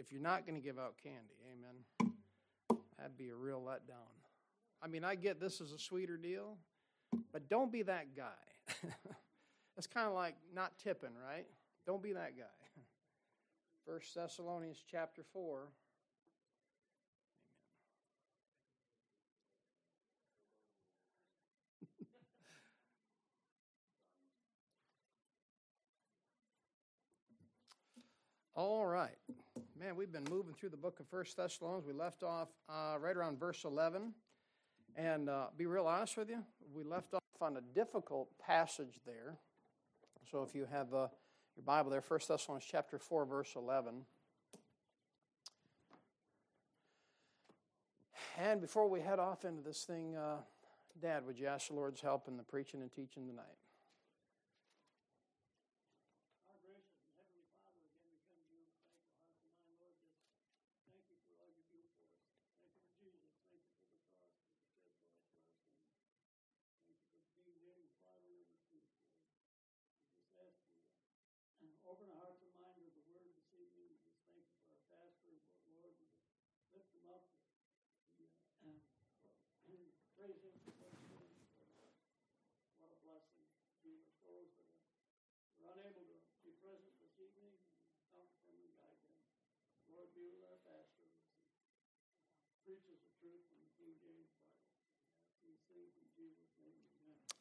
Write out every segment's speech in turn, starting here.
if you're not going to give out candy, amen, that'd be a real letdown. I mean, I get this is a sweeter deal, but don't be that guy. It's kind of like not tipping, right? Don't be that guy. First Thessalonians chapter 4. All right. Man, we've been moving through the book of First Thessalonians. We left off uh, right around verse 11. And uh, be real honest with you, we left off on a difficult passage there. So if you have uh, your Bible there, 1 Thessalonians chapter 4, verse 11. And before we head off into this thing, uh, Dad, would you ask the Lord's help in the preaching and teaching tonight?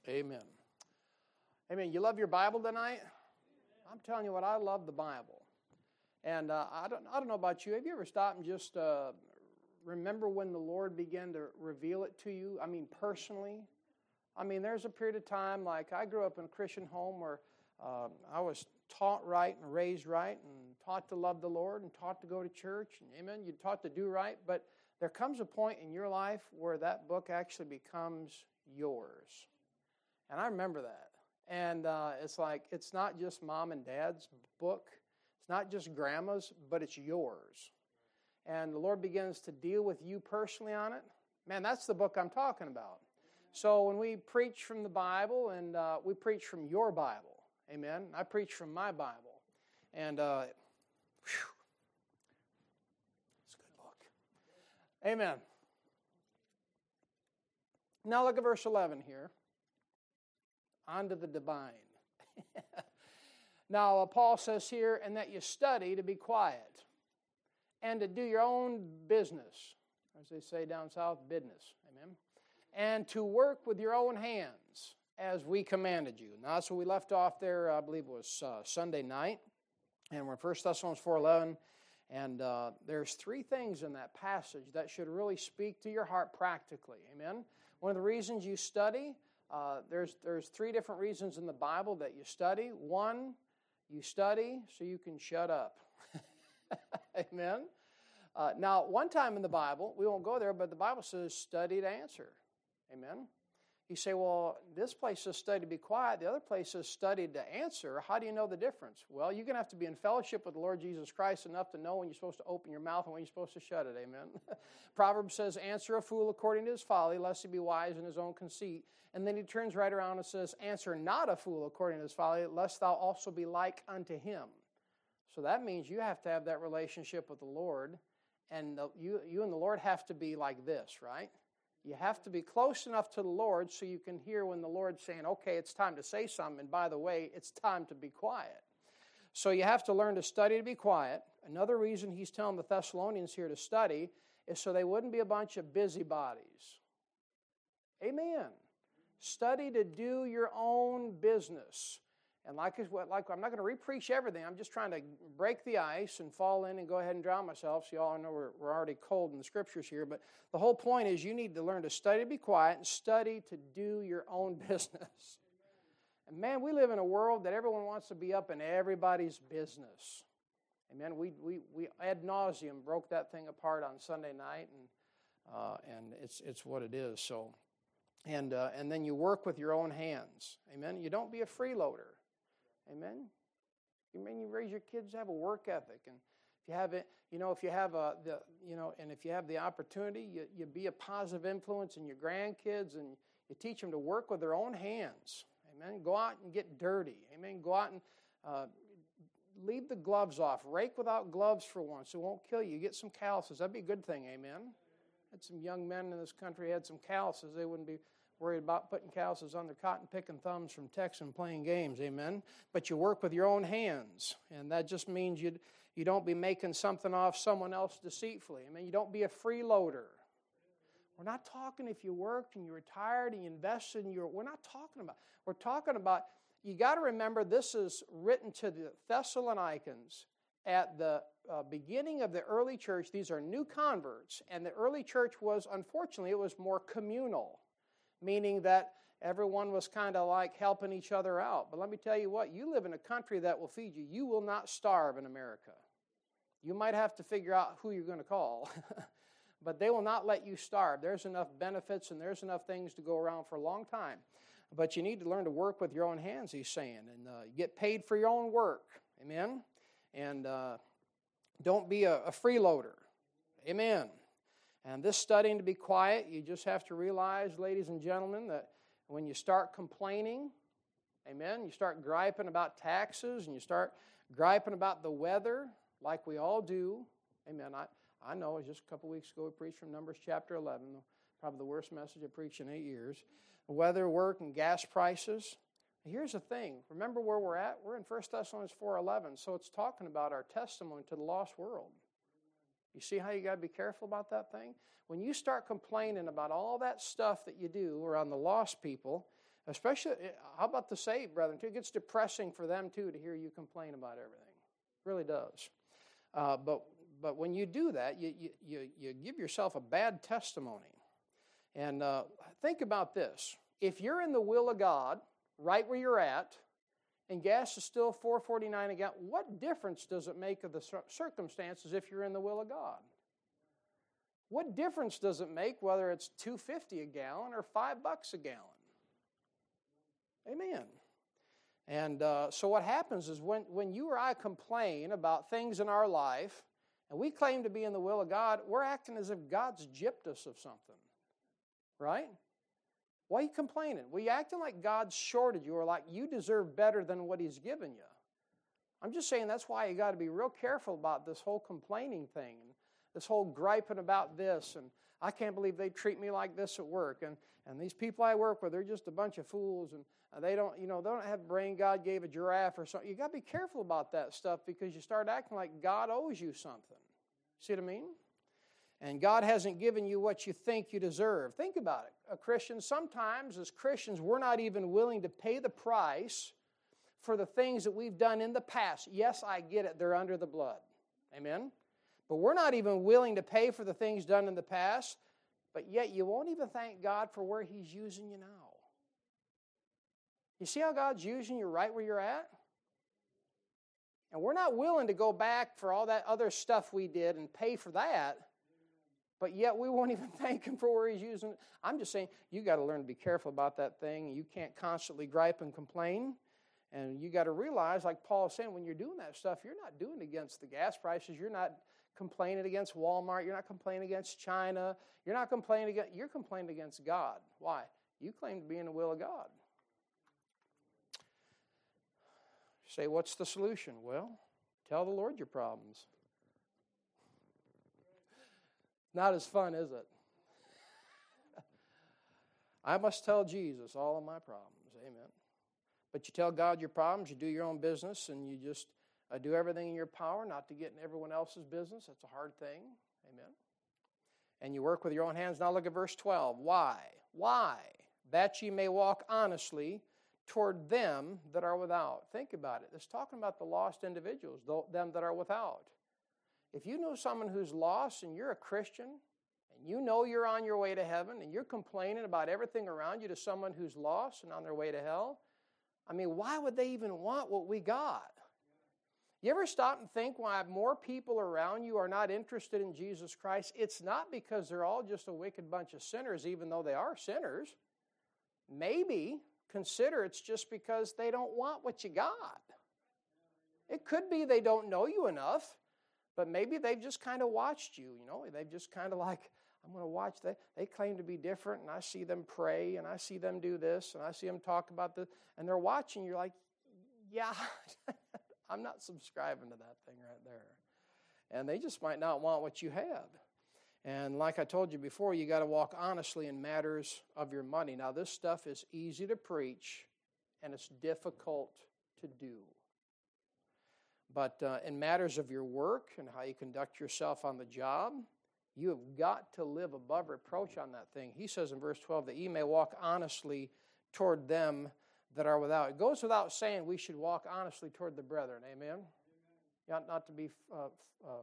Amen. Amen. You love your Bible tonight? I'm telling you what, I love the Bible. And uh, I, don't, I don't know about you. Have you ever stopped and just uh, remember when the Lord began to reveal it to you? I mean, personally? I mean, there's a period of time, like I grew up in a Christian home where uh, I was taught right and raised right and taught to love the Lord and taught to go to church. And amen. You're taught to do right. But there comes a point in your life where that book actually becomes yours. And I remember that. And uh, it's like, it's not just mom and dad's book, it's not just grandma's, but it's yours. And the Lord begins to deal with you personally on it. Man, that's the book I'm talking about. So when we preach from the Bible and uh, we preach from your Bible, amen. I preach from my Bible. And uh, whew, it's a good book. Amen. Now look at verse 11 here onto the divine. now, uh, Paul says here, and that you study to be quiet and to do your own business, as they say down south, business. Amen. And to work with your own hands as we commanded you. Now, that's what we left off there, I believe it was uh, Sunday night. And we're in 1 Thessalonians 4.11. And uh, there's three things in that passage that should really speak to your heart practically. Amen. One of the reasons you study uh, there's, there's three different reasons in the Bible that you study. One, you study so you can shut up. Amen. Uh, now, one time in the Bible, we won't go there, but the Bible says study to answer. Amen. You say, well, this place is study to be quiet, the other place is study to answer. How do you know the difference? Well, you're going to have to be in fellowship with the Lord Jesus Christ enough to know when you're supposed to open your mouth and when you're supposed to shut it. Amen. Proverbs says, Answer a fool according to his folly, lest he be wise in his own conceit. And then he turns right around and says, Answer not a fool according to his folly, lest thou also be like unto him. So that means you have to have that relationship with the Lord, and you, you and the Lord have to be like this, right? You have to be close enough to the Lord so you can hear when the Lord's saying, okay, it's time to say something, and by the way, it's time to be quiet. So you have to learn to study to be quiet. Another reason he's telling the Thessalonians here to study is so they wouldn't be a bunch of busybodies. Amen. Study to do your own business. And like, like I'm not going to repreach everything. I'm just trying to break the ice and fall in and go ahead and drown myself. So y'all know we're, we're already cold in the scriptures here. But the whole point is you need to learn to study to be quiet and study to do your own business. And man, we live in a world that everyone wants to be up in everybody's business. Amen. We, we, we ad nauseum broke that thing apart on Sunday night, and, uh, and it's, it's what it is. So, and, uh, and then you work with your own hands. Amen. You don't be a freeloader. Amen. You mean you raise your kids to have a work ethic, and if you have it, you know, if you have a the you know, and if you have the opportunity, you, you be a positive influence in your grandkids, and you teach them to work with their own hands. Amen. Go out and get dirty. Amen. Go out and uh, leave the gloves off. Rake without gloves for once. It won't kill you. You get some calluses. That'd be a good thing, amen? Had some young men in this country had some calluses. They wouldn't be worried about putting calluses on their cotton picking thumbs from texting playing games, amen? But you work with your own hands, and that just means you you don't be making something off someone else deceitfully. I mean, you don't be a freeloader. We're not talking if you worked and you retired and you invested in your. We're not talking about. We're talking about. You got to remember this is written to the Thessalonians at the uh, beginning of the early church. These are new converts, and the early church was unfortunately it was more communal, meaning that everyone was kind of like helping each other out. But let me tell you what, you live in a country that will feed you. You will not starve in America. You might have to figure out who you're going to call, but they will not let you starve. There's enough benefits and there's enough things to go around for a long time. But you need to learn to work with your own hands, he's saying, and uh, get paid for your own work. Amen? And uh, don't be a, a freeloader. Amen. And this studying to be quiet, you just have to realize, ladies and gentlemen, that when you start complaining, amen, you start griping about taxes and you start griping about the weather, like we all do. Amen. I, I know, just a couple weeks ago, we preached from Numbers chapter 11, probably the worst message I preached in eight years. Weather, work, and gas prices. Here's the thing. Remember where we're at? We're in 1 Thessalonians 4.11, so it's talking about our testimony to the lost world. You see how you got to be careful about that thing? When you start complaining about all that stuff that you do around the lost people, especially, eh, how about the saved brethren too? It gets depressing for them too to hear you complain about everything. It really does. Uh, but, but when you do that, you, you, you, you give yourself a bad testimony. And uh, think about this. If you're in the will of God, right where you're at, and gas is still 449 a gallon, what difference does it make of the circumstances if you're in the will of God? What difference does it make whether it's 250 a gallon or 5 bucks a gallon? Amen. And uh, so what happens is when, when you or I complain about things in our life, and we claim to be in the will of God, we're acting as if God's gypped us of something. Right? Why are you complaining? Well, you acting like God's shorted you or like you deserve better than what He's given you. I'm just saying that's why you got to be real careful about this whole complaining thing and this whole griping about this and I can't believe they treat me like this at work and and these people I work with they're just a bunch of fools and they don't you know they don't have brain God gave a giraffe or something. You got to be careful about that stuff because you start acting like God owes you something. See what I mean? And God hasn't given you what you think you deserve. Think about it. A Christian, sometimes as Christians, we're not even willing to pay the price for the things that we've done in the past. Yes, I get it, they're under the blood. Amen? But we're not even willing to pay for the things done in the past, but yet you won't even thank God for where He's using you now. You see how God's using you right where you're at? And we're not willing to go back for all that other stuff we did and pay for that but yet we won't even thank him for where he's using it. I'm just saying you got to learn to be careful about that thing. You can't constantly gripe and complain. And you got to realize, like Paul is saying, when you're doing that stuff, you're not doing against the gas prices. You're not complaining against Walmart. You're not complaining against China. You're not complaining against, you're complaining against God. Why? You claim to be in the will of God. say, what's the solution? Well, tell the Lord your problems. Not as fun, is it? I must tell Jesus all of my problems. Amen. But you tell God your problems, you do your own business, and you just uh, do everything in your power not to get in everyone else's business. That's a hard thing. Amen. And you work with your own hands. Now look at verse 12. Why? Why? That ye may walk honestly toward them that are without. Think about it. It's talking about the lost individuals, them that are without. If you know someone who's lost and you're a Christian and you know you're on your way to heaven and you're complaining about everything around you to someone who's lost and on their way to hell, I mean, why would they even want what we got? You ever stop and think why more people around you are not interested in Jesus Christ? It's not because they're all just a wicked bunch of sinners, even though they are sinners. Maybe consider it's just because they don't want what you got. It could be they don't know you enough. But maybe they've just kind of watched you, you know, they've just kind of like, I'm going to watch that. They claim to be different, and I see them pray, and I see them do this, and I see them talk about this, and they're watching. You're like, yeah, I'm not subscribing to that thing right there. And they just might not want what you have. And like I told you before, you got to walk honestly in matters of your money. Now, this stuff is easy to preach and it's difficult to do. But uh, in matters of your work and how you conduct yourself on the job, you have got to live above reproach on that thing. He says in verse 12 that ye may walk honestly toward them that are without. It goes without saying we should walk honestly toward the brethren. Amen? Amen. Not to be uh, uh,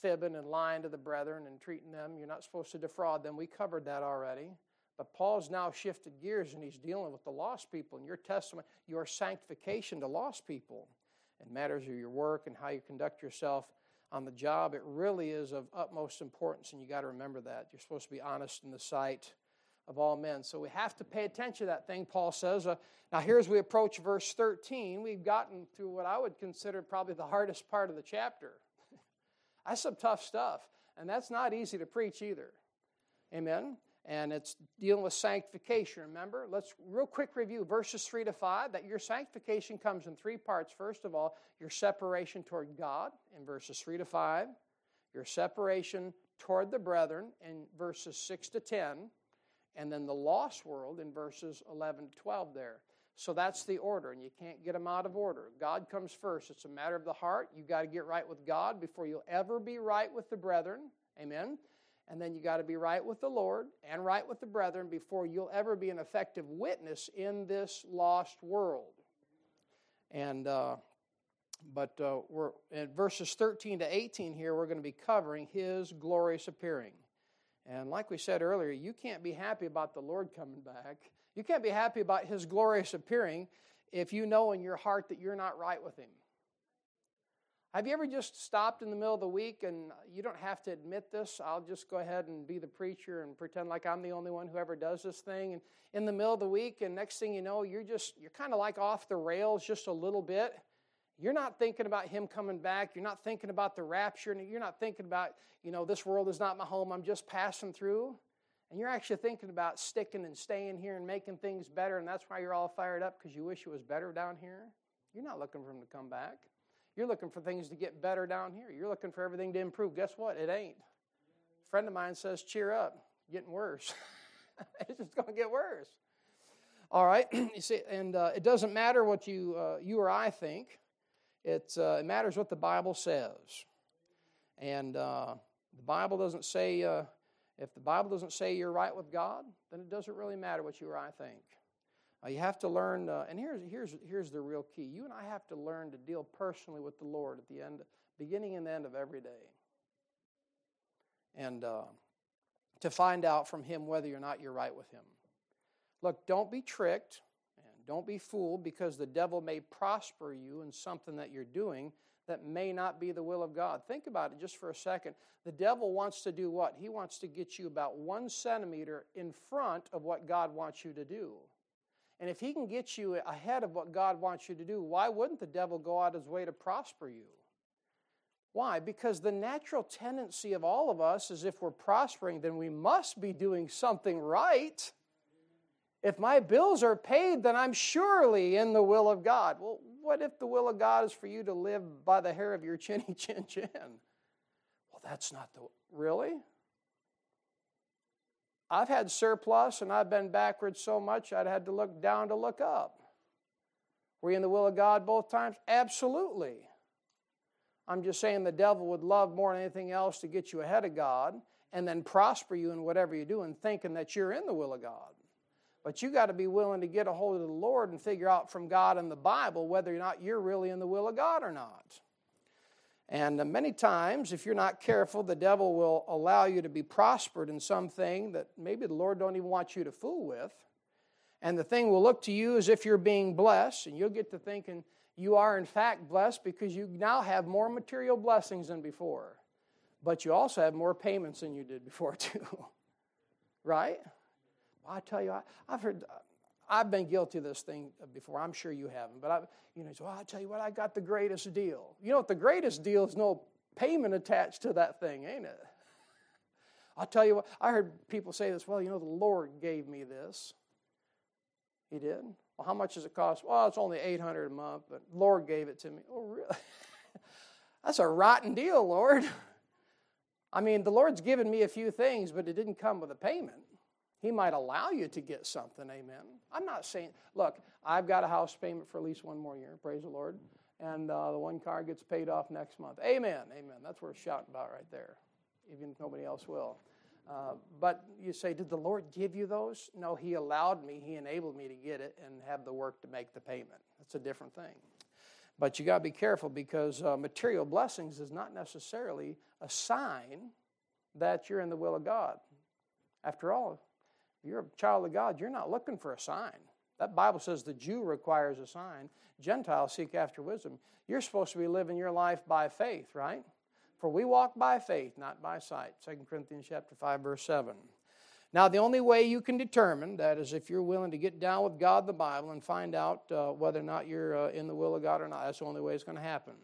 fibbing and lying to the brethren and treating them. You're not supposed to defraud them. We covered that already. But Paul's now shifted gears and he's dealing with the lost people. And your testament, your sanctification to lost people, in matters of your work and how you conduct yourself on the job, it really is of utmost importance. And you got to remember that. You're supposed to be honest in the sight of all men. So we have to pay attention to that thing, Paul says. Uh, now, here as we approach verse 13, we've gotten through what I would consider probably the hardest part of the chapter. that's some tough stuff, and that's not easy to preach either. Amen? And it's dealing with sanctification, remember? Let's real quick review verses 3 to 5 that your sanctification comes in three parts. First of all, your separation toward God in verses 3 to 5, your separation toward the brethren in verses 6 to 10, and then the lost world in verses 11 to 12 there. So that's the order, and you can't get them out of order. God comes first. It's a matter of the heart. You've got to get right with God before you'll ever be right with the brethren. Amen. And then you got to be right with the Lord and right with the brethren before you'll ever be an effective witness in this lost world. And uh, but uh, we're in verses 13 to 18 here. We're going to be covering His glorious appearing. And like we said earlier, you can't be happy about the Lord coming back. You can't be happy about His glorious appearing if you know in your heart that you're not right with Him. Have you ever just stopped in the middle of the week and you don't have to admit this? I'll just go ahead and be the preacher and pretend like I'm the only one who ever does this thing. And in the middle of the week, and next thing you know, you're just, you're kind of like off the rails just a little bit. You're not thinking about him coming back. You're not thinking about the rapture. And you're not thinking about, you know, this world is not my home. I'm just passing through. And you're actually thinking about sticking and staying here and making things better. And that's why you're all fired up because you wish it was better down here. You're not looking for him to come back. You're looking for things to get better down here. You're looking for everything to improve. Guess what? It ain't. A friend of mine says, cheer up, getting worse. it's just going to get worse. All right, you see, and uh, it doesn't matter what you, uh, you or I think. Uh, it matters what the Bible says. And uh, the Bible doesn't say, uh, if the Bible doesn't say you're right with God, then it doesn't really matter what you or I think. Uh, you have to learn, uh, and here's, here's, here's the real key. You and I have to learn to deal personally with the Lord at the end, beginning and end of every day. And uh, to find out from Him whether or not you're right with Him. Look, don't be tricked and don't be fooled because the devil may prosper you in something that you're doing that may not be the will of God. Think about it just for a second. The devil wants to do what? He wants to get you about one centimeter in front of what God wants you to do. And if he can get you ahead of what God wants you to do, why wouldn't the devil go out his way to prosper you? Why? Because the natural tendency of all of us is if we're prospering, then we must be doing something right. If my bills are paid, then I'm surely in the will of God. Well, what if the will of God is for you to live by the hair of your chinny chin chin? Well, that's not the. Really? I've had surplus and I've been backwards so much I'd had to look down to look up. Were you in the will of God both times? Absolutely. I'm just saying the devil would love more than anything else to get you ahead of God and then prosper you in whatever you do and thinking that you're in the will of God. But you got to be willing to get a hold of the Lord and figure out from God and the Bible whether or not you're really in the will of God or not. And many times, if you're not careful, the devil will allow you to be prospered in something that maybe the Lord don't even want you to fool with. And the thing will look to you as if you're being blessed, and you'll get to thinking you are in fact blessed because you now have more material blessings than before. But you also have more payments than you did before, too. right? I tell you, I, I've heard I've been guilty of this thing before. I'm sure you haven't. But I, you know, so well, I tell you what, I got the greatest deal. You know what? The greatest deal is no payment attached to that thing, ain't it? I'll tell you what. I heard people say this. Well, you know, the Lord gave me this. He did. Well, how much does it cost? Well, it's only 800 a month, but Lord gave it to me. Oh, really? That's a rotten deal, Lord. I mean, the Lord's given me a few things, but it didn't come with a payment. He might allow you to get something, amen. I'm not saying, look, I've got a house payment for at least one more year, praise the Lord, and uh, the one car gets paid off next month. Amen, amen. That's worth shouting about right there, even if nobody else will. Uh, but you say, did the Lord give you those? No, He allowed me, He enabled me to get it and have the work to make the payment. That's a different thing. But you got to be careful because uh, material blessings is not necessarily a sign that you're in the will of God. After all, you're a child of God, you're not looking for a sign. That Bible says the Jew requires a sign, Gentiles seek after wisdom. You're supposed to be living your life by faith, right? For we walk by faith, not by sight. 2 Corinthians chapter 5, verse 7. Now, the only way you can determine that is if you're willing to get down with God, the Bible, and find out uh, whether or not you're uh, in the will of God or not. That's the only way it's going to happen.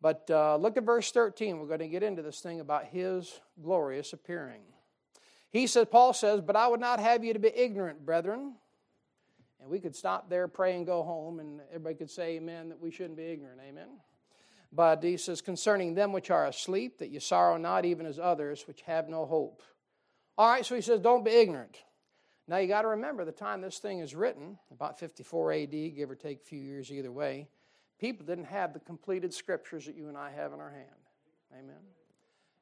But uh, look at verse 13. We're going to get into this thing about His glorious appearing. He says, Paul says, But I would not have you to be ignorant, brethren. And we could stop there, pray, and go home, and everybody could say, Amen, that we shouldn't be ignorant. Amen. But he says, Concerning them which are asleep, that you sorrow not even as others which have no hope. All right, so he says, don't be ignorant. Now you got to remember the time this thing is written, about 54 AD, give or take a few years either way, people didn't have the completed scriptures that you and I have in our hand. Amen.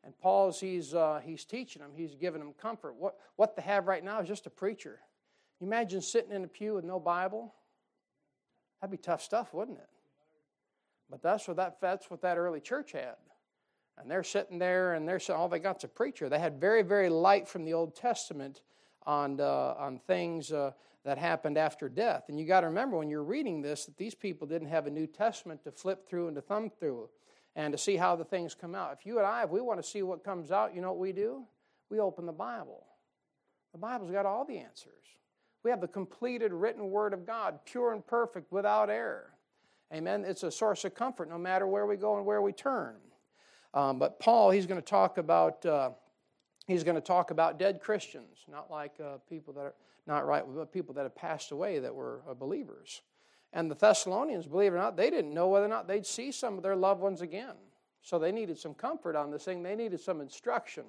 And Paul's he's uh, he's teaching them, he's giving them comfort. What what they have right now is just a preacher. You imagine sitting in a pew with no Bible? That'd be tough stuff, wouldn't it? But that's what that that's what that early church had. And they're sitting there and they're all they got's a preacher. They had very, very light from the Old Testament on, uh, on things uh, that happened after death. And you got to remember when you're reading this that these people didn't have a New Testament to flip through and to thumb through and to see how the things come out. If you and I, if we want to see what comes out, you know what we do? We open the Bible. The Bible's got all the answers. We have the completed written Word of God, pure and perfect, without error. Amen. It's a source of comfort no matter where we go and where we turn. Um, but Paul, he's going to talk about uh, he's going to talk about dead Christians, not like uh, people that are not right, but people that have passed away that were uh, believers. And the Thessalonians, believe it or not, they didn't know whether or not they'd see some of their loved ones again. So they needed some comfort on this thing. They needed some instruction.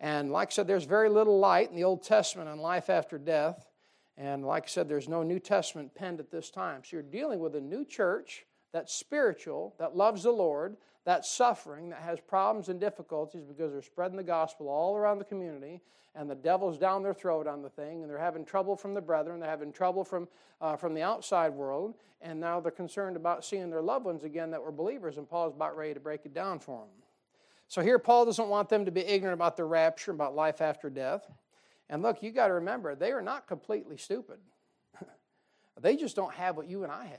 And like I said, there's very little light in the Old Testament on life after death. And like I said, there's no New Testament penned at this time. So you're dealing with a new church that's spiritual, that loves the Lord, that suffering that has problems and difficulties because they're spreading the gospel all around the community and the devil's down their throat on the thing and they're having trouble from the brethren they're having trouble from, uh, from the outside world and now they're concerned about seeing their loved ones again that were believers and paul's about ready to break it down for them so here paul doesn't want them to be ignorant about the rapture about life after death. And look you got to remember they are not completely stupid. They just don't have what you and i have.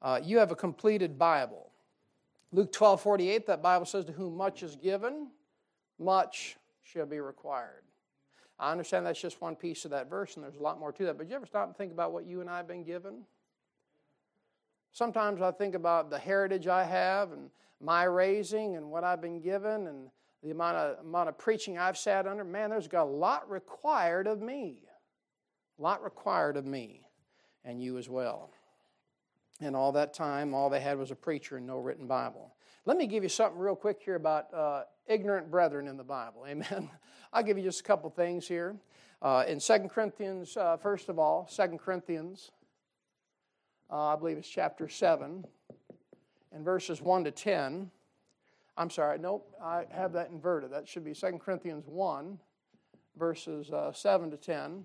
Uh, you have a completed bible Luke 12 48, that Bible says, To whom much is given, much shall be required. I understand that's just one piece of that verse, and there's a lot more to that. But you ever stop and think about what you and I have been given? Sometimes I think about the heritage I have and my raising and what I've been given and the amount of, amount of preaching I've sat under. Man, there's got a lot required of me. A lot required of me and you as well. And all that time, all they had was a preacher and no written Bible. Let me give you something real quick here about uh, ignorant brethren in the Bible. Amen. I'll give you just a couple things here. Uh, in 2 Corinthians, uh, first of all, 2 Corinthians, uh, I believe it's chapter 7, and verses 1 to 10. I'm sorry, nope, I have that inverted. That should be 2 Corinthians 1, verses uh, 7 to 10.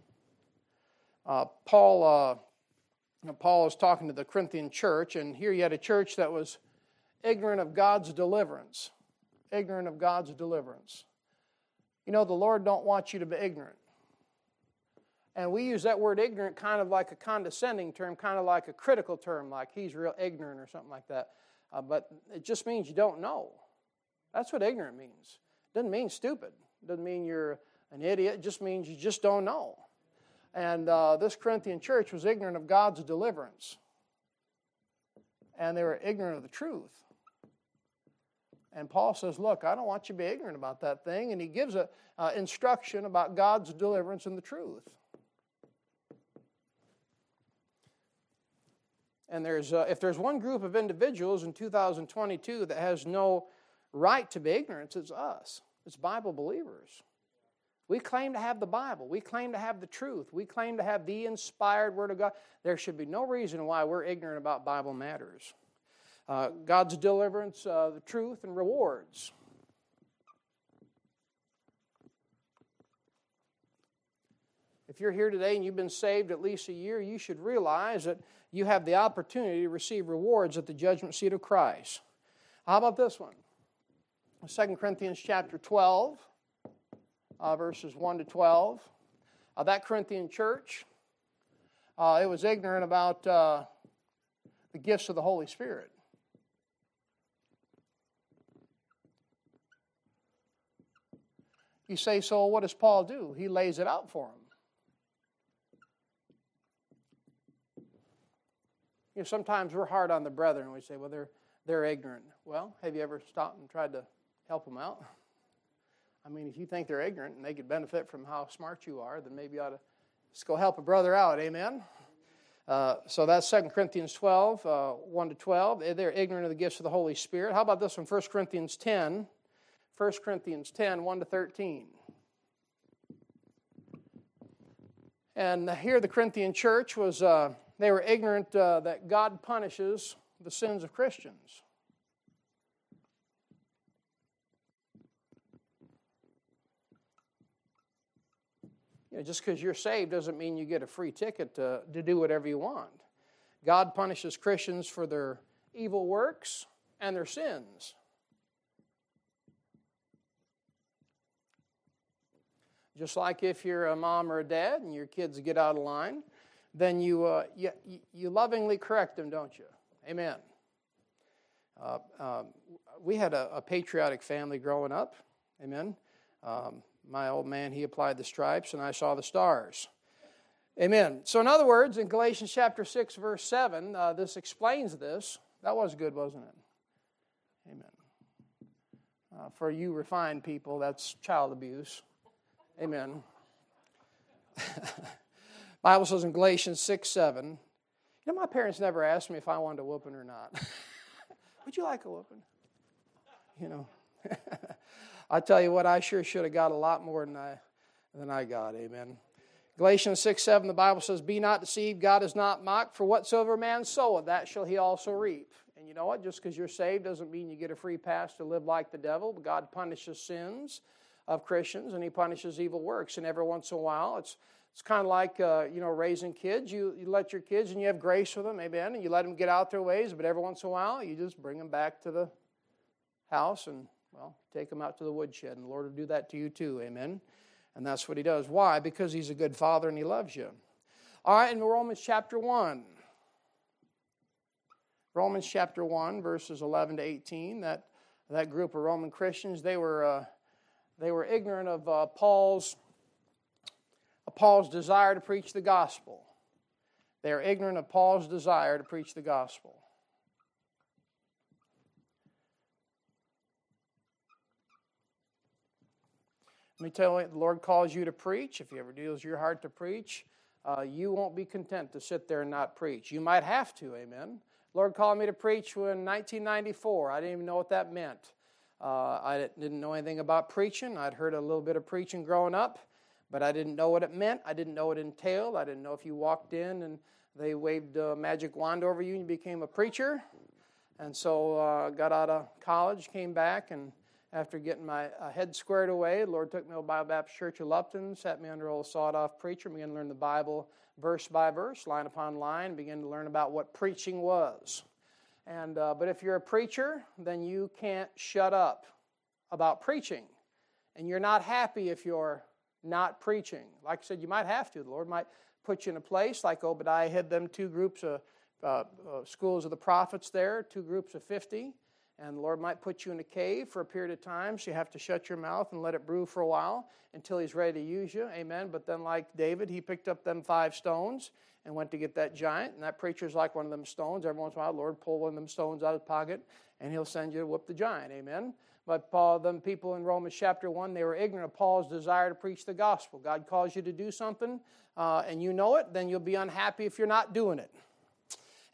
Uh, Paul is talking to the Corinthian church, and here you had a church that was ignorant of God's deliverance. Ignorant of God's deliverance. You know, the Lord don't want you to be ignorant. And we use that word ignorant kind of like a condescending term, kind of like a critical term, like he's real ignorant or something like that. Uh, but it just means you don't know. That's what ignorant means. It doesn't mean stupid. It doesn't mean you're an idiot. It just means you just don't know. And uh, this Corinthian church was ignorant of God's deliverance. And they were ignorant of the truth. And Paul says, Look, I don't want you to be ignorant about that thing. And he gives an uh, instruction about God's deliverance and the truth. And there's, uh, if there's one group of individuals in 2022 that has no right to be ignorant, it's us. It's Bible believers. We claim to have the Bible. We claim to have the truth. We claim to have the inspired Word of God. There should be no reason why we're ignorant about Bible matters. Uh, God's deliverance, uh, the truth, and rewards. If you're here today and you've been saved at least a year, you should realize that you have the opportunity to receive rewards at the judgment seat of Christ. How about this one? 2 Corinthians chapter 12, uh, verses 1 to 12. Uh, that Corinthian church, uh, it was ignorant about uh, the gifts of the Holy Spirit. You say, so what does Paul do? He lays it out for them. You know, sometimes we're hard on the brethren. We say, well, they're, they're ignorant. Well, have you ever stopped and tried to help them out? I mean, if you think they're ignorant and they could benefit from how smart you are, then maybe you ought to just go help a brother out. Amen? Uh, so that's 2 Corinthians 12, uh, 1 to 12. They're ignorant of the gifts of the Holy Spirit. How about this one, 1 Corinthians 10? 1 Corinthians 10, 1 to 13. And here the Corinthian church was uh, they were ignorant uh, that God punishes the sins of Christians. You know, just because you're saved doesn't mean you get a free ticket to, to do whatever you want. God punishes Christians for their evil works and their sins. Just like if you're a mom or a dad and your kids get out of line, then you, uh, you, you lovingly correct them, don't you? Amen. Uh, um, we had a, a, patriotic family growing up. Amen. Um, my old man, he applied the stripes, and I saw the stars. Amen. So, in other words, in Galatians chapter 6, verse 7, uh, this explains this. That was good, wasn't it? Amen. Uh, for you refined people, that's child abuse. Amen. Bible says in Galatians 6 7, you know, my parents never asked me if I wanted a whooping or not. Would you like a whooping? You know. I tell you what, I sure should have got a lot more than I than I got. Amen. Galatians 6 7, the Bible says, Be not deceived, God is not mocked, for whatsoever man soweth, that shall he also reap. And you know what? Just because you're saved doesn't mean you get a free pass to live like the devil. God punishes sins of Christians and he punishes evil works. And every once in a while, it's it's kind of like uh, you know raising kids. You, you let your kids and you have grace with them, amen, and you let them get out their ways. But every once in a while, you just bring them back to the house and well, take them out to the woodshed. And the Lord will do that to you too, amen. And that's what He does. Why? Because He's a good Father and He loves you. All right, in Romans chapter one. Romans chapter 1, verses 11 to 18, that, that group of Roman Christians, they were, uh, they were ignorant of uh, Paul's Paul's desire to preach the gospel. They are ignorant of Paul's desire to preach the gospel. Let me tell you, the Lord calls you to preach. If He ever deals your heart to preach, uh, you won't be content to sit there and not preach. You might have to, amen. Lord called me to preach in 1994. I didn't even know what that meant. Uh, I didn't know anything about preaching. I'd heard a little bit of preaching growing up but I didn't know what it meant. I didn't know what it entailed. I didn't know if you walked in and they waved a magic wand over you and you became a preacher. And so I uh, got out of college, came back, and after getting my uh, head squared away, the Lord took me to Bible Baptist Church of Lupton, sat me under old sawed-off preacher, began to learn the Bible verse by verse, line upon line, began to learn about what preaching was. And uh, but if you're a preacher, then you can't shut up about preaching, and you're not happy if you're not preaching. Like I said, you might have to. The Lord might put you in a place like Obadiah had them two groups of uh, uh, schools of the prophets there, two groups of 50. And the Lord might put you in a cave for a period of time, so you have to shut your mouth and let it brew for a while until He's ready to use you. Amen. But then, like David, he picked up them five stones and went to get that giant. And that preacher's like one of them stones. Every once in a while, the Lord pull one of them stones out of his pocket and He'll send you to whoop the giant. Amen. But Paul, them people in Romans chapter 1, they were ignorant of Paul's desire to preach the gospel. God calls you to do something uh, and you know it, then you'll be unhappy if you're not doing it.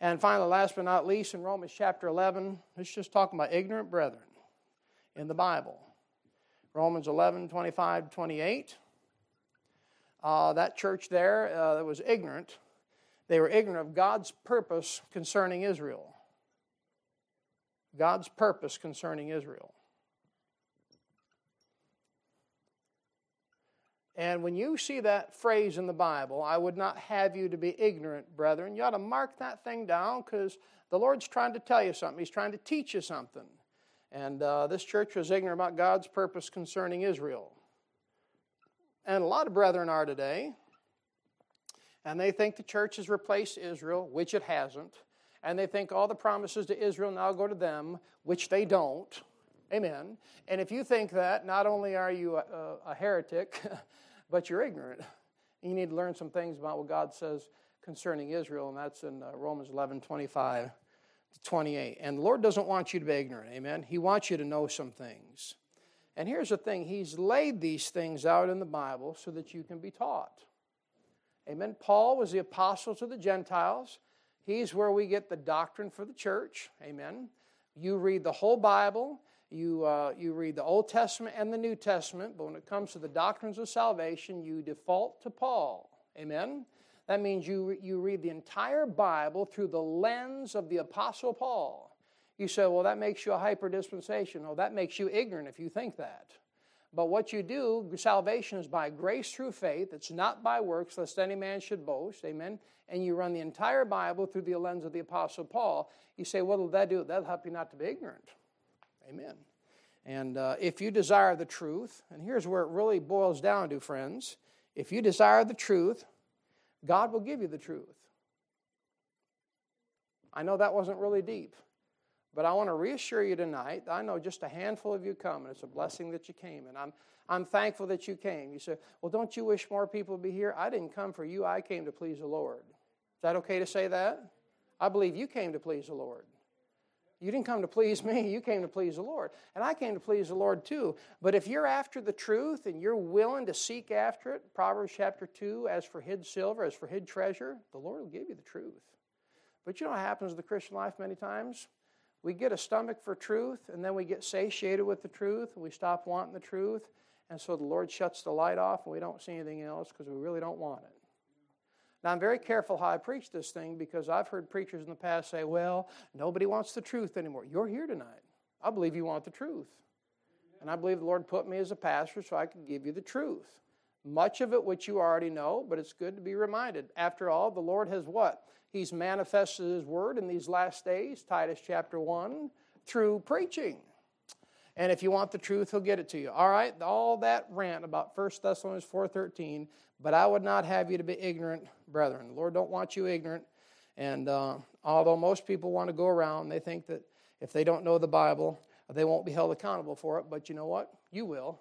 And finally, last but not least, in Romans chapter 11, it's just talking about ignorant brethren in the Bible. Romans 11, 25, 28. Uh, that church there uh, that was ignorant, they were ignorant of God's purpose concerning Israel. God's purpose concerning Israel. And when you see that phrase in the Bible, I would not have you to be ignorant, brethren, you ought to mark that thing down because the Lord's trying to tell you something. He's trying to teach you something. And uh, this church was ignorant about God's purpose concerning Israel. And a lot of brethren are today. And they think the church has replaced Israel, which it hasn't. And they think all the promises to Israel now go to them, which they don't. Amen. And if you think that, not only are you a, a, a heretic, but you're ignorant. You need to learn some things about what God says concerning Israel, and that's in uh, Romans 11 25 to 28. And the Lord doesn't want you to be ignorant, amen? He wants you to know some things. And here's the thing He's laid these things out in the Bible so that you can be taught. Amen. Paul was the apostle to the Gentiles. He's where we get the doctrine for the church. Amen. You read the whole Bible, you, uh, you read the Old Testament and the New Testament, but when it comes to the doctrines of salvation, you default to Paul. Amen? That means you, you read the entire Bible through the lens of the Apostle Paul. You say, well, that makes you a hyper dispensation. That makes you ignorant if you think that. But what you do, salvation is by grace through faith. It's not by works, lest any man should boast. Amen. And you run the entire Bible through the lens of the Apostle Paul. You say, what will that do? That'll help you not to be ignorant. Amen. And uh, if you desire the truth, and here's where it really boils down to, friends if you desire the truth, God will give you the truth. I know that wasn't really deep, but I want to reassure you tonight. I know just a handful of you come, and it's a blessing that you came, and I'm, I'm thankful that you came. You say, Well, don't you wish more people would be here? I didn't come for you, I came to please the Lord. Is that okay to say that? I believe you came to please the Lord. You didn't come to please me, you came to please the Lord. And I came to please the Lord too. But if you're after the truth and you're willing to seek after it, Proverbs chapter 2, as for hid silver, as for hid treasure, the Lord will give you the truth. But you know what happens in the Christian life many times? We get a stomach for truth, and then we get satiated with the truth, and we stop wanting the truth. And so the Lord shuts the light off, and we don't see anything else because we really don't want it. Now, I'm very careful how I preach this thing because I've heard preachers in the past say, well, nobody wants the truth anymore. You're here tonight. I believe you want the truth. And I believe the Lord put me as a pastor so I could give you the truth. Much of it which you already know, but it's good to be reminded. After all, the Lord has what? He's manifested His word in these last days, Titus chapter 1, through preaching. And if you want the truth, he'll get it to you. All right, all that rant about 1 Thessalonians 4.13, but I would not have you to be ignorant, brethren. The Lord don't want you ignorant. And uh, although most people want to go around, they think that if they don't know the Bible, they won't be held accountable for it. But you know what? You will.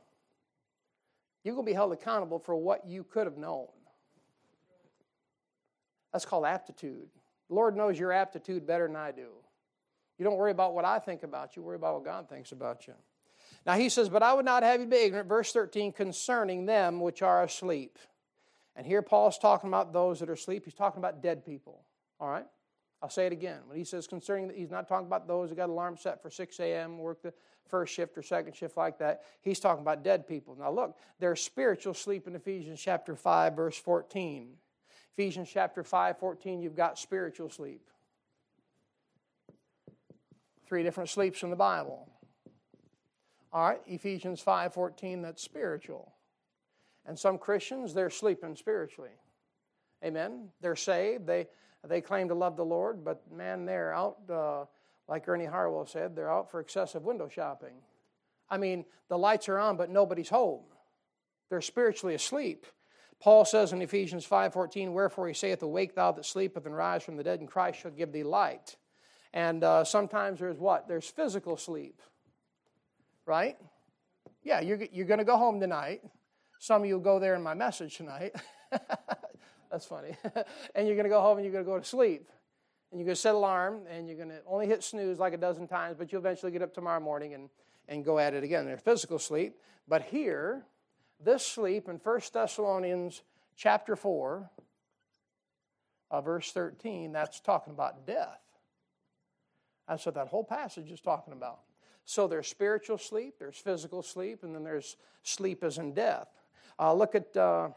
You're going to be held accountable for what you could have known. That's called aptitude. The Lord knows your aptitude better than I do. You don't worry about what I think about you, worry about what God thinks about you. Now he says, But I would not have you be ignorant, verse 13, concerning them which are asleep. And here Paul's talking about those that are asleep. He's talking about dead people. All right? I'll say it again. When he says concerning, he's not talking about those that got alarm set for 6 a.m., work the first shift or second shift like that. He's talking about dead people. Now look, there's spiritual sleep in Ephesians chapter 5, verse 14. Ephesians chapter 5, 14, you've got spiritual sleep. Three different sleeps in the Bible. All right, Ephesians 5:14 that's spiritual. And some Christians they're sleeping spiritually. Amen. They're saved. They they claim to love the Lord, but man, they're out uh, like Ernie Harwell said, they're out for excessive window shopping. I mean, the lights are on, but nobody's home. They're spiritually asleep. Paul says in Ephesians 5:14, "Wherefore he saith, Awake thou that sleepeth, and rise from the dead, and Christ shall give thee light." And uh, sometimes there's what? There's physical sleep, right? Yeah, you're, you're going to go home tonight. Some of you will go there in my message tonight. That's funny. and you're going to go home and you're going to go to sleep. And you're going to set alarm and you're going to only hit snooze like a dozen times, but you'll eventually get up tomorrow morning and, and go at it again. There's physical sleep. But here, this sleep in 1 Thessalonians chapter 4, uh, verse 13, that's talking about death. That's what that whole passage is talking about. So there's spiritual sleep, there's physical sleep, and then there's sleep as in death. Uh, look at uh,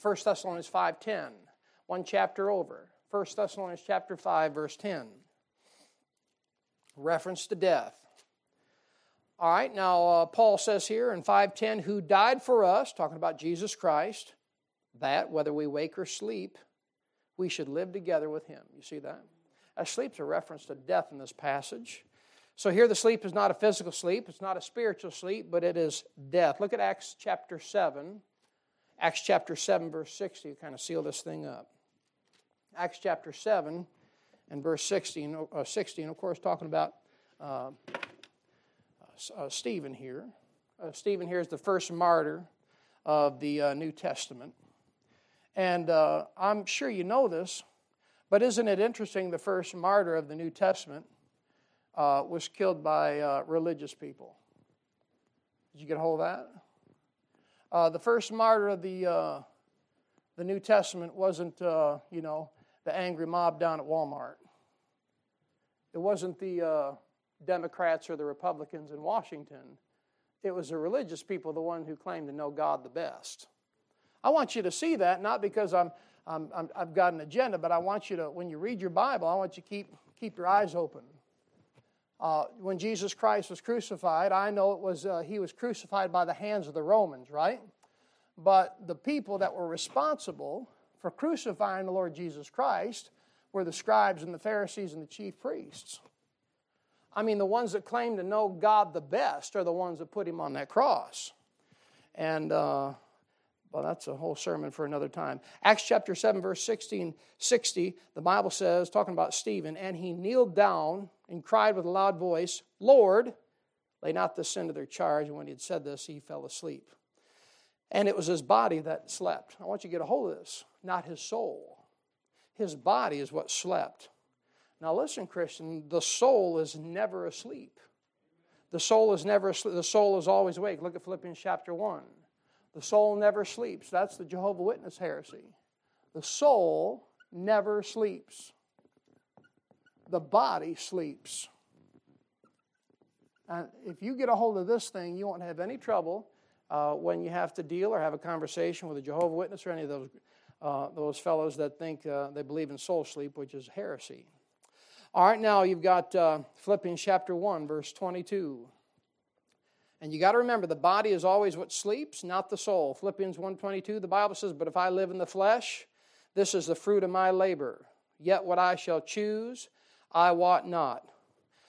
1 Thessalonians 5.10, one chapter over. 1 Thessalonians chapter 5, verse 10. Reference to death. All right, now uh, Paul says here in 5:10, who died for us, talking about Jesus Christ, that whether we wake or sleep, we should live together with him. You see that? A sleep's a reference to death in this passage. So here the sleep is not a physical sleep, it's not a spiritual sleep, but it is death. Look at Acts chapter 7. Acts chapter 7, verse 60, to kind of seal this thing up. Acts chapter 7 and verse 16, uh, 16 of course, talking about uh, uh, Stephen here. Uh, Stephen here is the first martyr of the uh, New Testament. And uh, I'm sure you know this, but isn't it interesting the first martyr of the New Testament uh, was killed by uh, religious people? Did you get a hold of that? Uh, the first martyr of the, uh, the New Testament wasn't, uh, you know, the angry mob down at Walmart. It wasn't the Democrats or the Republicans in Washington. It was the religious people, the one who claimed to know God the best. I want you to see that, not because I'm, I'm, i have got an agenda, but I want you to, when you read your Bible, I want you to keep, keep your eyes open. Uh, when Jesus Christ was crucified, I know it was uh, he was crucified by the hands of the Romans, right? But the people that were responsible for crucifying the Lord Jesus Christ were the scribes and the Pharisees and the chief priests. I mean, the ones that claim to know God the best are the ones that put him on that cross. And uh, well, that's a whole sermon for another time. Acts chapter 7, verse 16, 60, the Bible says, talking about Stephen, and he kneeled down and cried with a loud voice, Lord, lay not this sin to their charge. And when he had said this, he fell asleep. And it was his body that slept. I want you to get a hold of this, not his soul. His body is what slept. Now, listen, Christian, the soul is never asleep. The soul is never asleep. The soul is always awake. Look at Philippians chapter 1. The soul never sleeps. That's the Jehovah Witness heresy. The soul never sleeps. The body sleeps. And if you get a hold of this thing, you won't have any trouble uh, when you have to deal or have a conversation with a Jehovah Witness or any of those, uh, those fellows that think uh, they believe in soul sleep, which is heresy. All right, now you've got uh, Philippians chapter 1, verse 22. And you got to remember the body is always what sleeps, not the soul. Philippians 1:22 the Bible says, "But if I live in the flesh, this is the fruit of my labor. Yet what I shall choose, I wot not.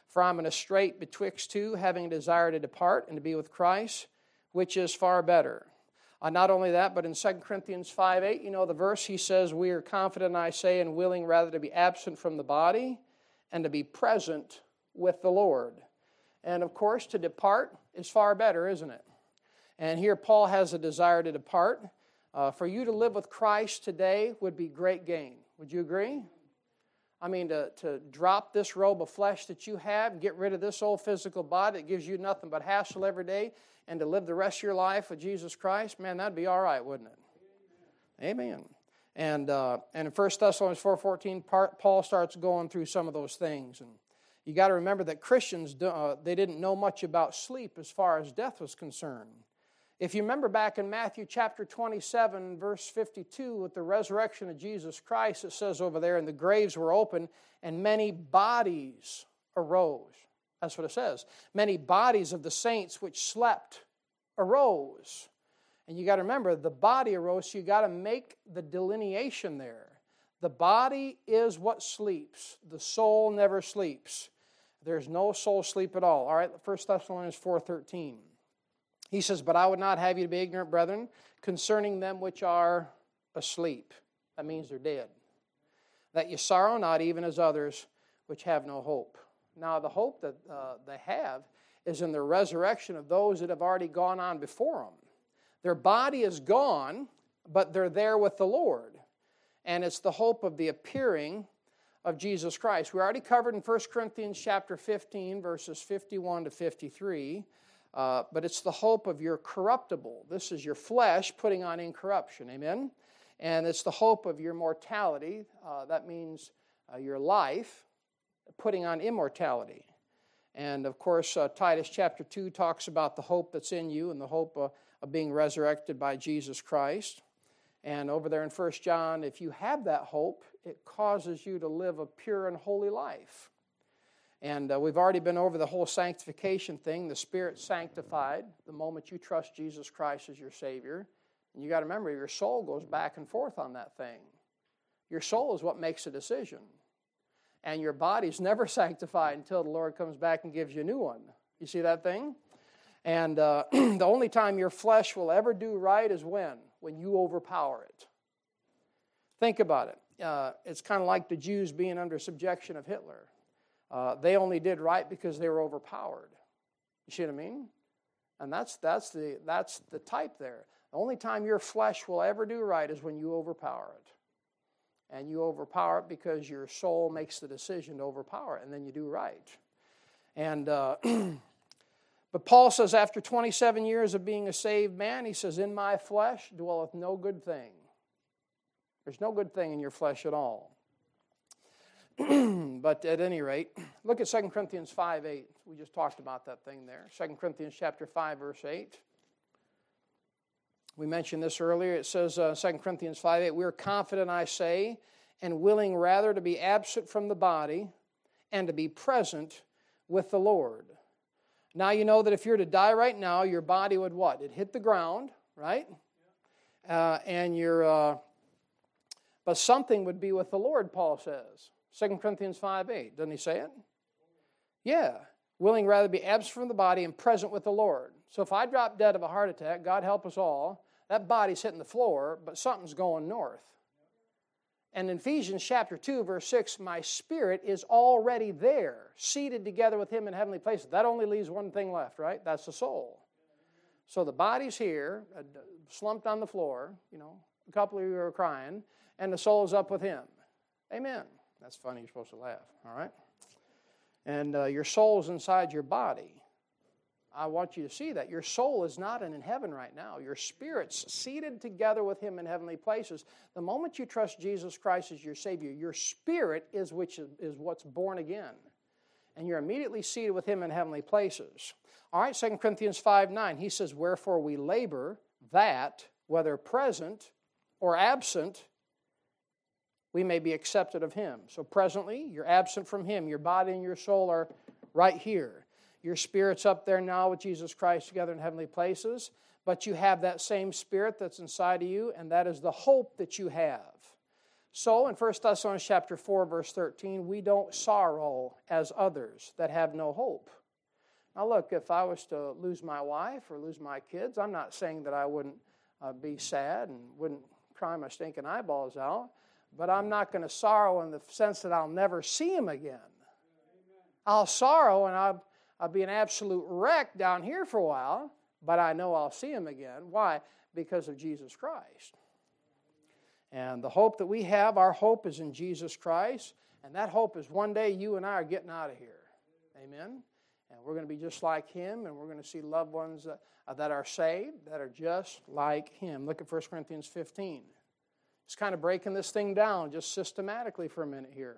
For I'm in a strait betwixt two, having a desire to depart and to be with Christ, which is far better." Uh, not only that, but in 2 Corinthians 5 8, you know the verse, he says, We are confident, I say, and willing rather to be absent from the body and to be present with the Lord. And of course, to depart is far better, isn't it? And here Paul has a desire to depart. Uh, for you to live with Christ today would be great gain. Would you agree? I mean, to, to drop this robe of flesh that you have, get rid of this old physical body that gives you nothing but hassle every day, and to live the rest of your life with Jesus Christ, man, that'd be all right, wouldn't it? Amen. Amen. And, uh, and in 1 Thessalonians 4.14, Paul starts going through some of those things. And you got to remember that Christians, uh, they didn't know much about sleep as far as death was concerned. If you remember back in Matthew chapter 27, verse 52, with the resurrection of Jesus Christ, it says over there, and the graves were open, and many bodies arose. That's what it says. Many bodies of the saints which slept arose. And you got to remember, the body arose, so you got to make the delineation there. The body is what sleeps, the soul never sleeps. There's no soul sleep at all. All right, 1 Thessalonians 4.13. He says, But I would not have you to be ignorant, brethren, concerning them which are asleep. That means they're dead. That you sorrow not even as others which have no hope. Now, the hope that uh, they have is in the resurrection of those that have already gone on before them. Their body is gone, but they're there with the Lord. And it's the hope of the appearing of Jesus Christ. We already covered in 1 Corinthians chapter 15, verses 51 to 53. Uh, but it's the hope of your corruptible. This is your flesh putting on incorruption. Amen? And it's the hope of your mortality. Uh, that means uh, your life, putting on immortality. And of course, uh, Titus chapter 2 talks about the hope that's in you and the hope uh, of being resurrected by Jesus Christ. And over there in 1 John, if you have that hope, it causes you to live a pure and holy life. And uh, we've already been over the whole sanctification thing. The Spirit sanctified the moment you trust Jesus Christ as your Savior. And you got to remember, your soul goes back and forth on that thing. Your soul is what makes a decision. And your body's never sanctified until the Lord comes back and gives you a new one. You see that thing? And uh, the only time your flesh will ever do right is when? When you overpower it. Think about it. Uh, it's kind of like the Jews being under subjection of Hitler. Uh, they only did right because they were overpowered. You see what I mean? And that's, that's, the, that's the type there. The only time your flesh will ever do right is when you overpower it. And you overpower it because your soul makes the decision to overpower it, and then you do right. And uh, but Paul says, after 27 years of being a saved man, he says, "In my flesh dwelleth no good thing." There's no good thing in your flesh at all. but at any rate, look at 2 Corinthians 5 8. We just talked about that thing there. 2 Corinthians chapter 5, verse 8. We mentioned this earlier. It says, uh, 2 Corinthians 5 8, we are confident, I say, and willing rather to be absent from the body and to be present with the Lord. Now you know that if you're to die right now, your body would what? It hit the ground, right? Uh, and your, uh, but something would be with the Lord, Paul says. 2 Corinthians 5 8. Doesn't he say it? Yeah. Willing rather be absent from the body and present with the Lord. So if I drop dead of a heart attack, God help us all, that body's hitting the floor, but something's going north. And in Ephesians chapter 2, verse 6, my spirit is already there, seated together with him in heavenly places. That only leaves one thing left, right? That's the soul. So the body's here, uh, slumped on the floor, you know, a couple of you are crying, and the soul's up with him. Amen. That's funny. You're supposed to laugh. All right? And uh, your soul's inside your body. I want you to see that. Your soul is not in heaven right now. Your spirit's seated together with Him in heavenly places. The moment you trust Jesus Christ as your Savior, your spirit is which is what's born again. And you're immediately seated with Him in heavenly places. All right, 2 Corinthians 5 9, he says, Wherefore we labor that, whether present or absent, we may be accepted of Him. So presently, you're absent from Him. Your body and your soul are right here. Your spirit's up there now with Jesus Christ together in heavenly places, but you have that same spirit that's inside of you, and that is the hope that you have. So in 1 Thessalonians chapter 4, verse 13, we don't sorrow as others that have no hope. Now, look, if I was to lose my wife or lose my kids, I'm not saying that I wouldn't uh, be sad and wouldn't cry my stinking eyeballs out but I'm not going to sorrow in the sense that I'll never see him again. I'll sorrow and I'll, I'll be an absolute wreck down here for a while, but I know I'll see him again. Why? Because of Jesus Christ. And the hope that we have, our hope is in Jesus Christ, and that hope is one day you and I are getting out of here. Amen? And we're going to be just like him, and we're going to see loved ones that, uh, that are saved that are just like him. Look at 1 Corinthians 15. Just kind of breaking this thing down just systematically for a minute here.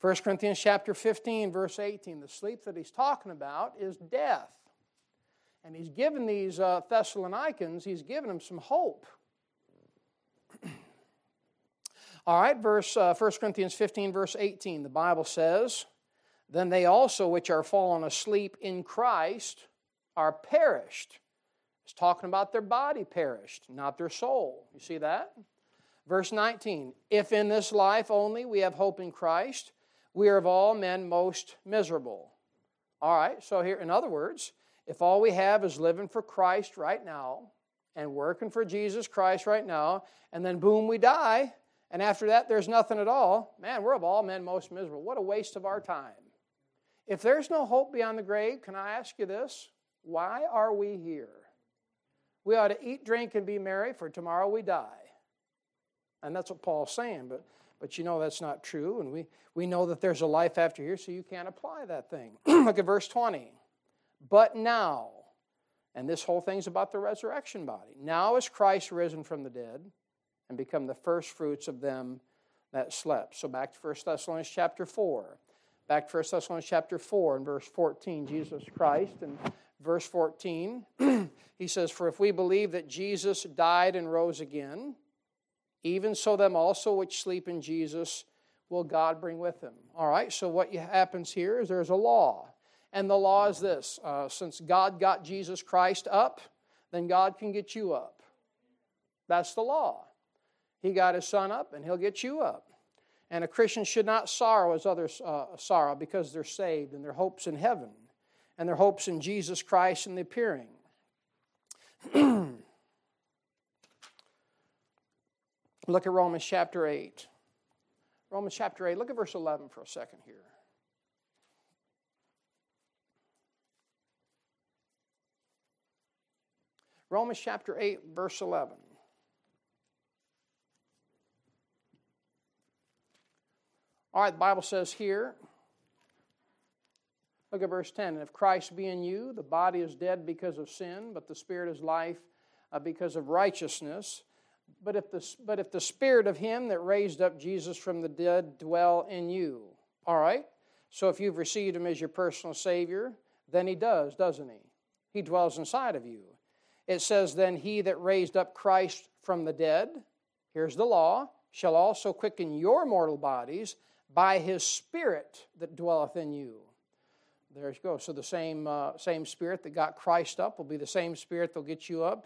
1 Corinthians chapter 15, verse 18. The sleep that he's talking about is death. And he's given these uh, Thessalonians, he's given them some hope. All right, verse uh, 1 Corinthians 15, verse 18. The Bible says, Then they also which are fallen asleep in Christ are perished. It's talking about their body perished, not their soul. You see that? Verse 19 If in this life only we have hope in Christ, we are of all men most miserable. All right, so here, in other words, if all we have is living for Christ right now and working for Jesus Christ right now, and then boom, we die, and after that there's nothing at all, man, we're of all men most miserable. What a waste of our time. If there's no hope beyond the grave, can I ask you this? Why are we here? We ought to eat, drink, and be merry, for tomorrow we die. And that's what Paul's saying, but, but you know that's not true, and we, we know that there's a life after here, so you can't apply that thing. Look at verse 20. But now, and this whole thing's about the resurrection body. Now is Christ risen from the dead and become the first fruits of them that slept. So back to 1 Thessalonians chapter 4. Back to 1 Thessalonians chapter 4 and verse 14, Jesus Christ. And verse 14, he says, For if we believe that Jesus died and rose again, even so them also which sleep in Jesus will God bring with him. All right, so what happens here is there's a law. And the law is this uh, since God got Jesus Christ up, then God can get you up. That's the law. He got his son up, and he'll get you up. And a Christian should not sorrow as others uh, sorrow because they're saved and their hopes in heaven and their hopes in Jesus Christ and the appearing. look at Romans chapter 8. Romans chapter 8, look at verse 11 for a second here. Romans chapter 8, verse 11. All right, the Bible says here, look at verse 10. And if Christ be in you, the body is dead because of sin, but the spirit is life uh, because of righteousness. But if, the, but if the spirit of him that raised up Jesus from the dead dwell in you, all right? So if you've received him as your personal Savior, then he does, doesn't he? He dwells inside of you. It says, Then he that raised up Christ from the dead, here's the law, shall also quicken your mortal bodies by his Spirit that dwelleth in you. There you go. So the same, uh, same Spirit that got Christ up will be the same Spirit that'll get you up.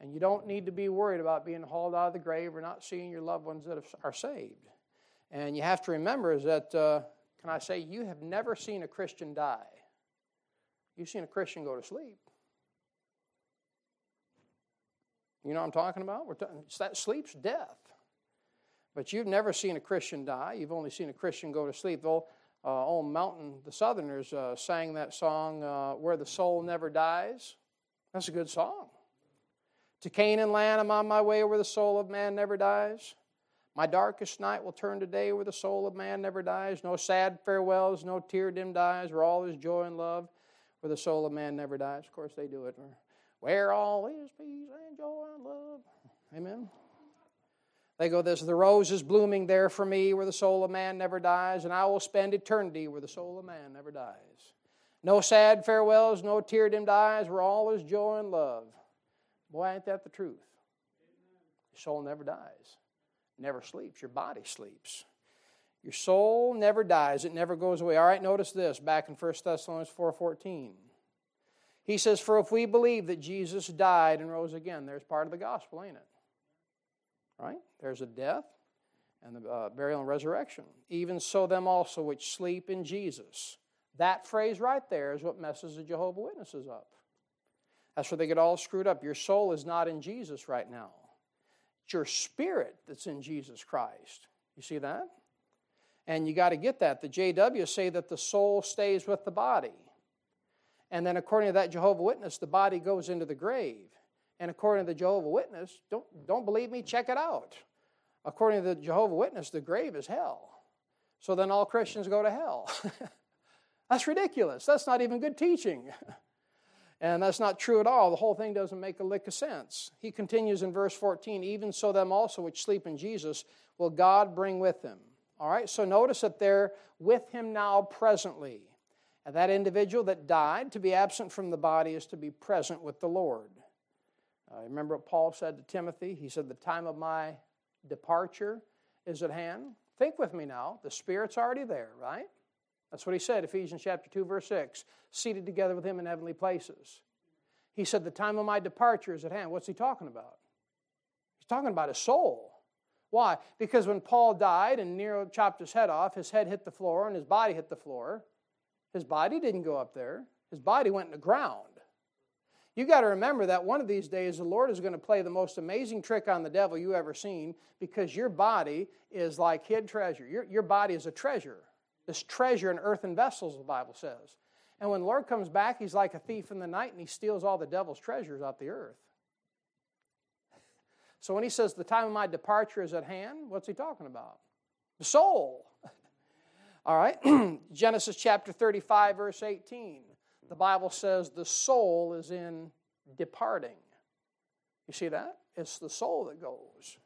And you don't need to be worried about being hauled out of the grave or not seeing your loved ones that are saved. And you have to remember is that, uh, can I say, you have never seen a Christian die. You've seen a Christian go to sleep. You know what I'm talking about? We're talking, that sleep's death. But you've never seen a Christian die. You've only seen a Christian go to sleep. Old, uh, old Mountain, the Southerners uh, sang that song, uh, Where the Soul Never Dies. That's a good song. To Canaan land, I'm on my way where the soul of man never dies. My darkest night will turn to day where the soul of man never dies. No sad farewells, no tear dimmed eyes, where all is joy and love, where the soul of man never dies. Of course, they do it. Where all is peace and joy and love. Amen. They go this The rose is blooming there for me where the soul of man never dies, and I will spend eternity where the soul of man never dies. No sad farewells, no tear dimmed eyes, where all is joy and love. Boy, ain't that the truth? Your soul never dies, never sleeps. Your body sleeps. Your soul never dies, it never goes away. All right, notice this back in 1 Thessalonians 4:14. He says, For if we believe that Jesus died and rose again, there's part of the gospel, ain't it? Right? There's a death and the uh, burial and resurrection. Even so, them also which sleep in Jesus. That phrase right there is what messes the Jehovah Witnesses up. That's where they get all screwed up. Your soul is not in Jesus right now. It's your spirit that's in Jesus Christ. You see that? And you got to get that. The JW say that the soul stays with the body. And then, according to that Jehovah Witness, the body goes into the grave. And according to the Jehovah Witness, don't, don't believe me, check it out. According to the Jehovah Witness, the grave is hell. So then all Christians go to hell. that's ridiculous. That's not even good teaching. and that's not true at all. The whole thing doesn't make a lick of sense. He continues in verse 14 Even so, them also which sleep in Jesus will God bring with him. All right, so notice that they're with him now presently. And that individual that died, to be absent from the body, is to be present with the Lord. Uh, remember what Paul said to Timothy? He said, The time of my departure is at hand. Think with me now. The Spirit's already there, right? That's what he said, Ephesians chapter 2, verse 6. Seated together with him in heavenly places. He said, The time of my departure is at hand. What's he talking about? He's talking about his soul. Why? Because when Paul died and Nero chopped his head off, his head hit the floor and his body hit the floor. His body didn't go up there, his body went in the ground. You got to remember that one of these days the Lord is going to play the most amazing trick on the devil you ever seen because your body is like hid treasure. Your, your body is a treasure. This treasure in earthen vessels, the Bible says. And when the Lord comes back, he's like a thief in the night and he steals all the devil's treasures out the earth. So when he says the time of my departure is at hand, what's he talking about? The soul. All right, Genesis chapter 35, verse 18 the Bible says the soul is in departing. You see that? It's the soul that goes.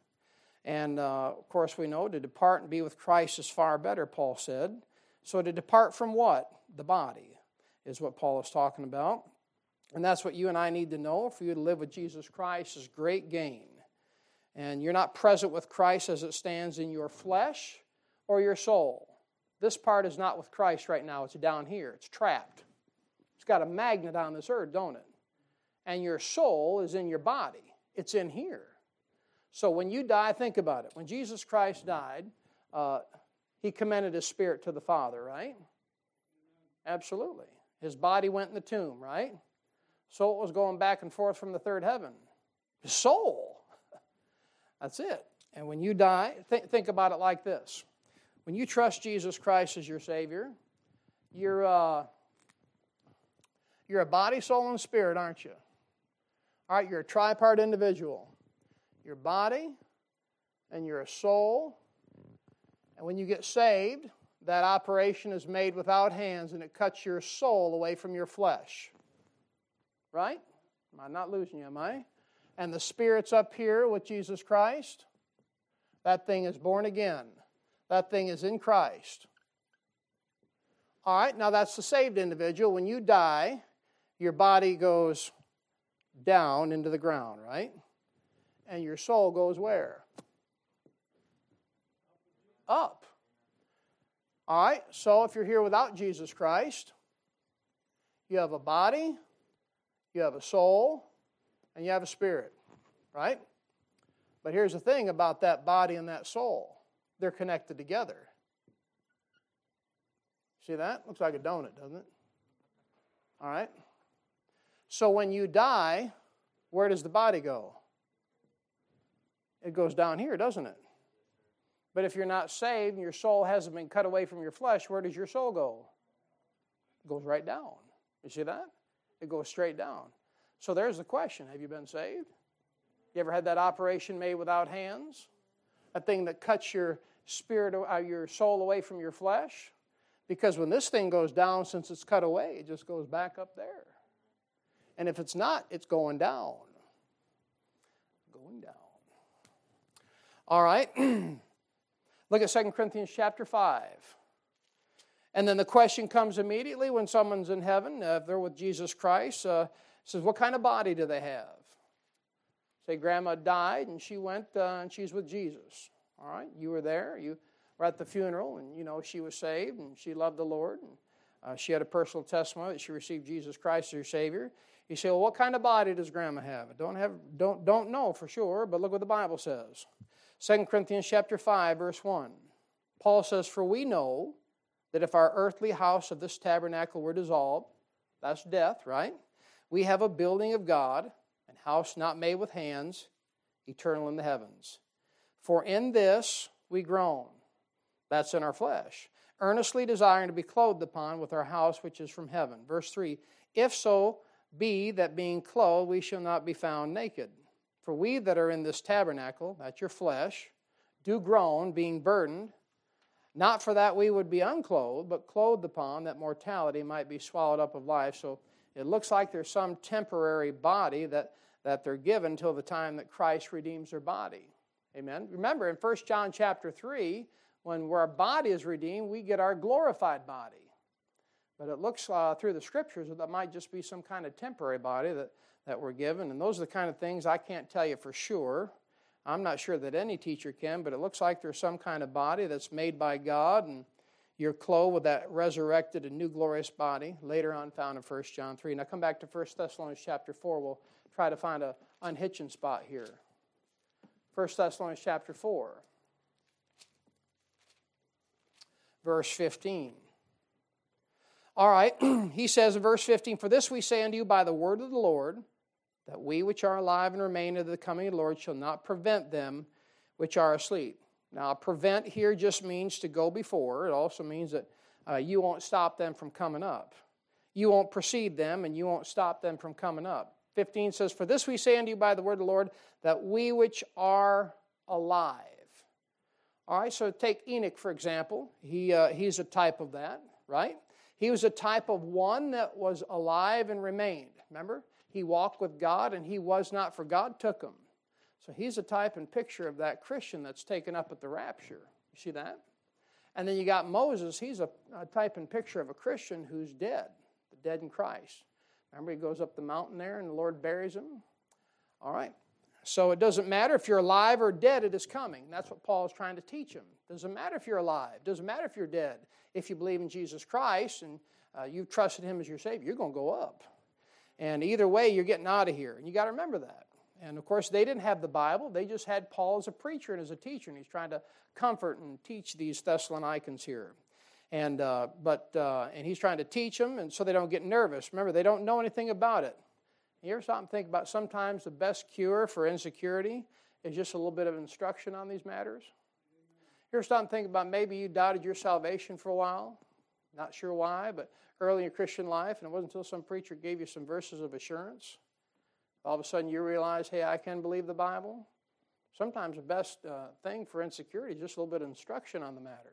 And uh, of course, we know to depart and be with Christ is far better, Paul said. So to depart from what? The body is what Paul is talking about. And that's what you and I need to know. For you to live with Jesus Christ is great gain. And you're not present with Christ as it stands in your flesh or your soul. This part is not with Christ right now, it's down here, it's trapped. It's got a magnet on this earth, don't it? And your soul is in your body, it's in here. So when you die, think about it. When Jesus Christ died, uh, he commended his spirit to the Father, right? Absolutely. His body went in the tomb, right? Soul was going back and forth from the third heaven. His soul. That's it. And when you die, th- think about it like this. When you trust Jesus Christ as your Savior, you're, uh, you're a body, soul, and spirit, aren't you? All right, you're a tripart individual. Your body, and you're a soul. And when you get saved, that operation is made without hands and it cuts your soul away from your flesh. Right? Am I not losing you, am I? And the Spirit's up here with Jesus Christ. That thing is born again. That thing is in Christ. All right, now that's the saved individual. When you die, your body goes down into the ground, right? And your soul goes where? Up. All right, so if you're here without Jesus Christ, you have a body, you have a soul, and you have a spirit, right? But here's the thing about that body and that soul they're connected together. See that? Looks like a donut, doesn't it? All right. So when you die, where does the body go? It goes down here, doesn't it? But if you're not saved and your soul hasn't been cut away from your flesh, where does your soul go? It goes right down. You see that? It goes straight down. So there's the question Have you been saved? You ever had that operation made without hands? A thing that cuts your spirit, uh, your soul away from your flesh? Because when this thing goes down, since it's cut away, it just goes back up there. And if it's not, it's going down. Going down. All right. Look at 2 Corinthians chapter 5. And then the question comes immediately when someone's in heaven, uh, if they're with Jesus Christ, uh, says, What kind of body do they have? Say, Grandma died and she went uh, and she's with Jesus. All right, you were there. You were at the funeral, and you know she was saved and she loved the Lord. And uh, she had a personal testimony that she received Jesus Christ as her Savior. You say, well, what kind of body does Grandma have? Don't have, don't don't know for sure, but look what the Bible says. 2 Corinthians chapter 5, verse 1. Paul says, For we know that if our earthly house of this tabernacle were dissolved, that's death, right? We have a building of God, an house not made with hands, eternal in the heavens. For in this we groan, that's in our flesh, earnestly desiring to be clothed upon with our house which is from heaven. Verse 3 If so be that being clothed we shall not be found naked. For we that are in this tabernacle, that's your flesh, do groan, being burdened, not for that we would be unclothed, but clothed upon, that mortality might be swallowed up of life. So it looks like there's some temporary body that, that they're given till the time that Christ redeems their body. Amen. Remember, in 1 John chapter 3, when our body is redeemed, we get our glorified body. But it looks uh, through the scriptures that that might just be some kind of temporary body that that we're given. And those are the kind of things I can't tell you for sure. I'm not sure that any teacher can, but it looks like there's some kind of body that's made by God, and you're clothed with that resurrected and new glorious body, later on found in 1 John 3. Now come back to 1 Thessalonians chapter 4. We'll try to find a unhitching spot here. 1 Thessalonians chapter 4, verse 15. All right, he says in verse 15, For this we say unto you by the word of the Lord, that we which are alive and remain of the coming of the Lord shall not prevent them which are asleep. Now, prevent here just means to go before. It also means that uh, you won't stop them from coming up. You won't precede them, and you won't stop them from coming up. 15 says, For this we say unto you by the word of the Lord, that we which are alive. All right, so take Enoch, for example. He, uh, he's a type of that, right? He was a type of one that was alive and remained. Remember? He walked with God and he was not, for God took him. So he's a type and picture of that Christian that's taken up at the rapture. You see that? And then you got Moses. He's a, a type and picture of a Christian who's dead, the dead in Christ. Remember, he goes up the mountain there and the Lord buries him. All right. So it doesn't matter if you're alive or dead, it is coming. That's what Paul is trying to teach him. Doesn't matter if you're alive. Doesn't matter if you're dead. If you believe in Jesus Christ and uh, you've trusted Him as your Savior, you're going to go up. And either way, you're getting out of here. And you got to remember that. And of course, they didn't have the Bible. They just had Paul as a preacher and as a teacher, and he's trying to comfort and teach these Thessalonians here. And uh, but uh, and he's trying to teach them, and so they don't get nervous. Remember, they don't know anything about it. You ever stop and think about sometimes the best cure for insecurity is just a little bit of instruction on these matters? You ever stop and think about maybe you doubted your salvation for a while? Not sure why, but early in Christian life, and it wasn't until some preacher gave you some verses of assurance. All of a sudden you realize, hey, I can believe the Bible. Sometimes the best uh, thing for insecurity is just a little bit of instruction on the matter.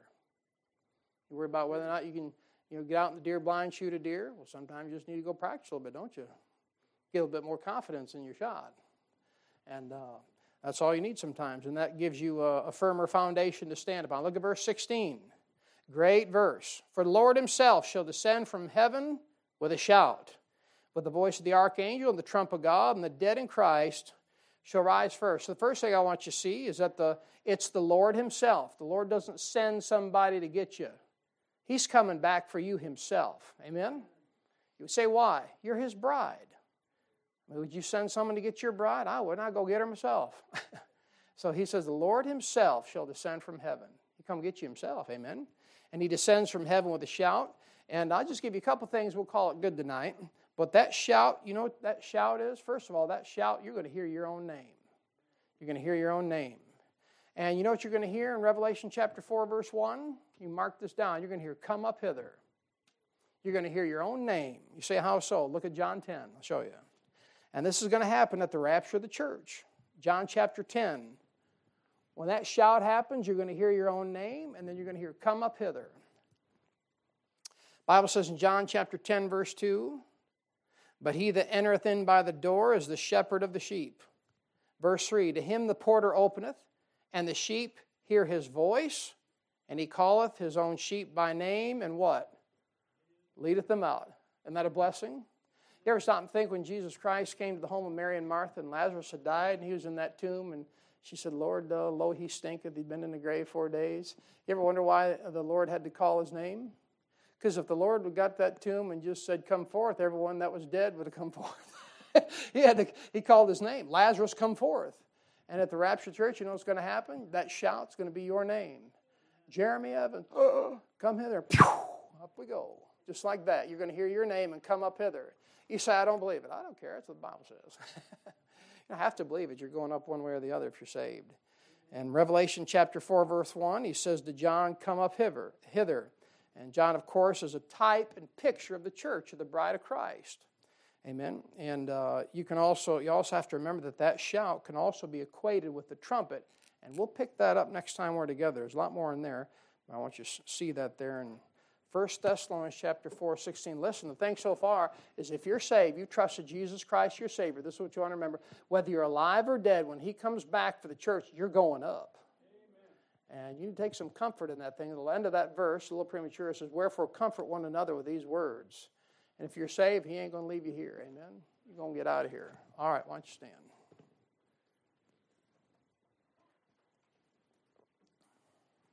You worry about whether or not you can you know, get out in the deer blind, shoot a deer. Well, sometimes you just need to go practice a little bit, don't you? get a little bit more confidence in your shot. And uh, that's all you need sometimes, and that gives you a, a firmer foundation to stand upon. Look at verse 16. Great verse. For the Lord himself shall descend from heaven with a shout, with the voice of the archangel and the trump of God, and the dead in Christ shall rise first. So the first thing I want you to see is that the, it's the Lord himself. The Lord doesn't send somebody to get you. He's coming back for you himself. Amen? You would say, why? You're his bride. Would you send someone to get your bride? I would. I'd go get her myself. so he says, The Lord himself shall descend from heaven. He come get you himself. Amen. And he descends from heaven with a shout. And I'll just give you a couple things. We'll call it good tonight. But that shout, you know what that shout is? First of all, that shout, you're going to hear your own name. You're going to hear your own name. And you know what you're going to hear in Revelation chapter 4, verse 1? You mark this down. You're going to hear, Come up hither. You're going to hear your own name. You say, How so? Look at John 10. I'll show you. And this is going to happen at the rapture of the church. John chapter 10. When that shout happens, you're going to hear your own name, and then you're going to hear, Come up hither. Bible says in John chapter 10, verse 2, But he that entereth in by the door is the shepherd of the sheep. Verse 3, To him the porter openeth, and the sheep hear his voice, and he calleth his own sheep by name, and what? Leadeth them out. Isn't that a blessing? You ever stop and think when Jesus Christ came to the home of Mary and Martha and Lazarus had died and he was in that tomb and she said, Lord, uh, lo, he stinketh. He'd been in the grave four days. You ever wonder why the Lord had to call his name? Because if the Lord had got that tomb and just said, Come forth, everyone that was dead would have come forth. he, had to, he called his name Lazarus, come forth. And at the Rapture Church, you know what's going to happen? That shout's going to be your name. Jeremy Evans, oh, come hither. Pew, up we go. Just like that. You're going to hear your name and come up hither. You say, I don't believe it. I don't care. That's what the Bible says. you have to believe it. You're going up one way or the other if you're saved. And Revelation chapter 4, verse 1, he says to John, Come up hither. hither. And John, of course, is a type and picture of the church, of the bride of Christ. Amen. And uh, you can also you also have to remember that that shout can also be equated with the trumpet, and we'll pick that up next time we're together. There's a lot more in there. I want you to see that there in 1 Thessalonians chapter 4, 16. Listen, the thing so far is if you're saved, you trusted Jesus Christ your Savior. This is what you want to remember. Whether you're alive or dead, when He comes back for the church, you're going up. Amen. And you take some comfort in that thing. At the end of that verse, a little premature, it says, Wherefore comfort one another with these words. And if you're saved, He ain't going to leave you here. Amen. You're going to get out of here. All right, why don't you stand?